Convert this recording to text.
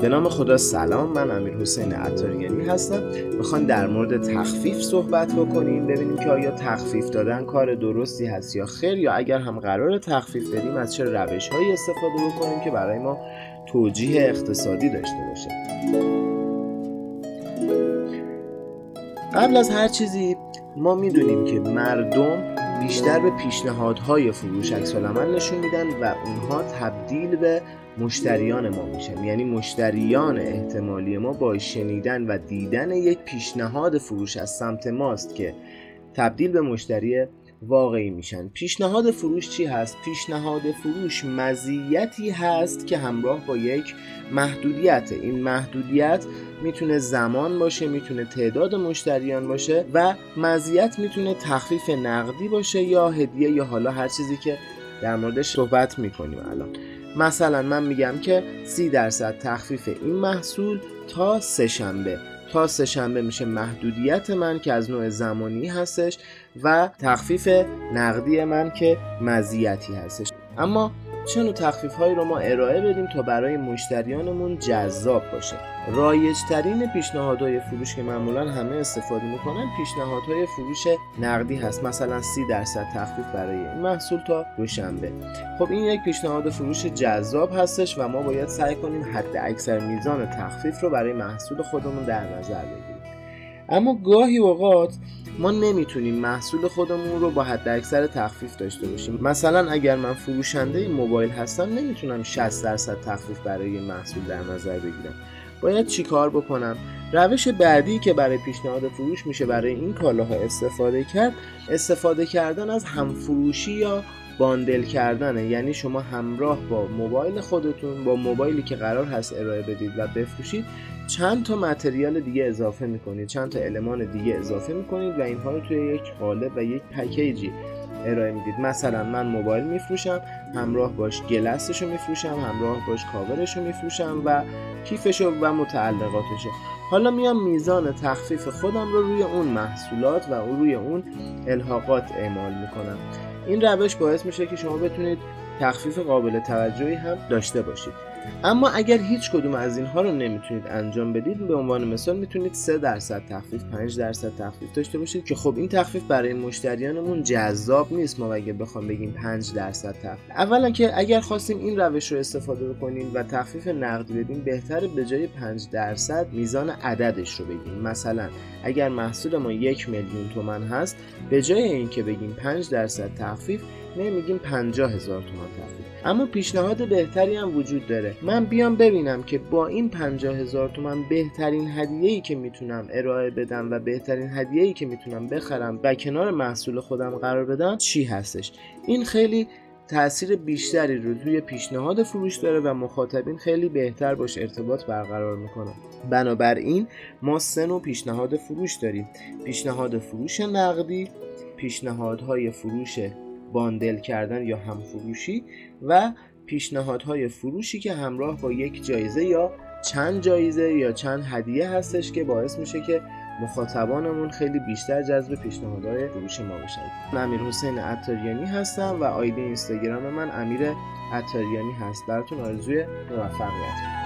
به نام خدا سلام من امیر حسین عطاریانی هستم. می‌خوایم در مورد تخفیف صحبت بکنیم ببینیم که آیا تخفیف دادن کار درستی هست یا خیر یا اگر هم قرار تخفیف بدیم از چه روش هایی استفاده بکنیم که برای ما توجیه اقتصادی داشته باشه. قبل از هر چیزی ما می‌دونیم که مردم بیشتر به پیشنهادهای فروش عکس نشون میدن و اونها تبدیل به مشتریان ما میشن. یعنی مشتریان احتمالی ما با شنیدن و دیدن یک پیشنهاد فروش از سمت ماست که تبدیل به مشتری واقعی میشن. پیشنهاد فروش چی هست؟ پیشنهاد فروش مزیتی هست که همراه با یک محدودیت. این محدودیت می‌تونه زمان باشه می‌تونه تعداد مشتریان باشه و مزیت می‌تونه تخفیف نقدی باشه یا هدیه یا حالا هر چیزی که در موردش صحبت می‌کنیم الان. مثلا من میگم که سی درصد تخفیف این محصول تا سه شنبه تا سه شنبه میشه محدودیت من که از نوع زمانی هستش و تخفیف نقدی من که مزیتی هستش. اما چه نوع تخفیف هایی رو ما ارائه بدیم تا برای مشتریانمون جذاب باشه؟ رایج ترین پیشنهادهای فروش که معمولا همه استفاده می‌کنن پیشنهادهای فروش نقدی هست. مثلا 30 درصد تخفیف برای این محصول تا دوشنبه. خب این یک پیشنهاد فروش جذاب هستش و ما باید سعی کنیم حد اکثر میزان تخفیف رو برای محصول خودمون در نظر بگیریم. اما گاهی اوقات ما نمی‌تونیم محصول خودمون رو با حد اکثر تخفیف داشته باشیم. مثلا اگر من فروشنده موبایل هستم نمی‌تونم 60 درصد تخفیف برای محصول در نظر بگیرم. باید چیکار بکنم؟ روش بعدی که برای پیشنهاد فروش میشه برای این کالاها استفاده کرد استفاده کردن از همفروشی یا باندل کردنه. یعنی شما همراه با موبایل خودتون با موبایلی که قرار هست ارائه بدید و بفروشید چند تا متریال دیگه اضافه می‌کنید. چند تا المان دیگه اضافه می‌کنید و اینها رو توی یک قالب و یک پکیجی ارائه می‌دید. مثلا من موبایل میفروشم همراه باش گلسش رو میفروشم همراه باش کاورش رو میفروشم و کیفش و متعلقاتش حالا میام میزان تخفیف خودم رو روی اون محصولات و روی اون الحاقات اعمال می‌کنم. این روش باعث میشه که شما بتونید تخفیف قابل توجهی هم داشته باشید. اما اگر هیچ کدوم از اینها رو نمی‌تونید انجام بدید به عنوان مثال می‌تونید 3 درصد تخفیف 5 درصد تخفیف داشته باشید که خب این تخفیف برای مشتریانمون جذاب نیست ما اگه بخوام بگیم 5 درصد تخفیف. اولا که اگر خواستیم این روش رو استفاده بکنیم و تخفیف نقدی بدیم بهتره به جای 5 درصد میزان عددش رو بگیم. مثلا اگر محصول ما یک میلیون تومن هست به جای اینکه بگیم 5 درصد تخفیف نمیگیم 50 هزار تومان تخفیف. اما پیشنهاد بهتری هم وجود داره. من بیام ببینم که با این 50 هزار تومن بهترین هدیه ای که می‌تونم ارائه بدم و بهترین هدیه ای که می‌تونم بخرم و کنار محصول خودم قرار بدم چی هستش؟ این خیلی تاثیر بیشتری رو توی پیشنهاد فروش داره و مخاطبین خیلی بهتر باش ارتباط برقرار می‌کنن. بنابراین ما سه نوع پیشنهاد فروش داریم. پیشنهاد فروش نقدی پیشنهادهای فروش باندل کردن یا همفروشی و پیشنهادهای فروشی که همراه با یک جایزه یا چند جایزه یا چند هدیه هستش که باعث میشه که مخاطبانمون خیلی بیشتر جذب پیشنهادهای فروش ما بشن. من امیر حسین عطاریانی هستم و آیدی اینستاگرام من امیر عطاریانی هست. براتون آرزوی موفقیت.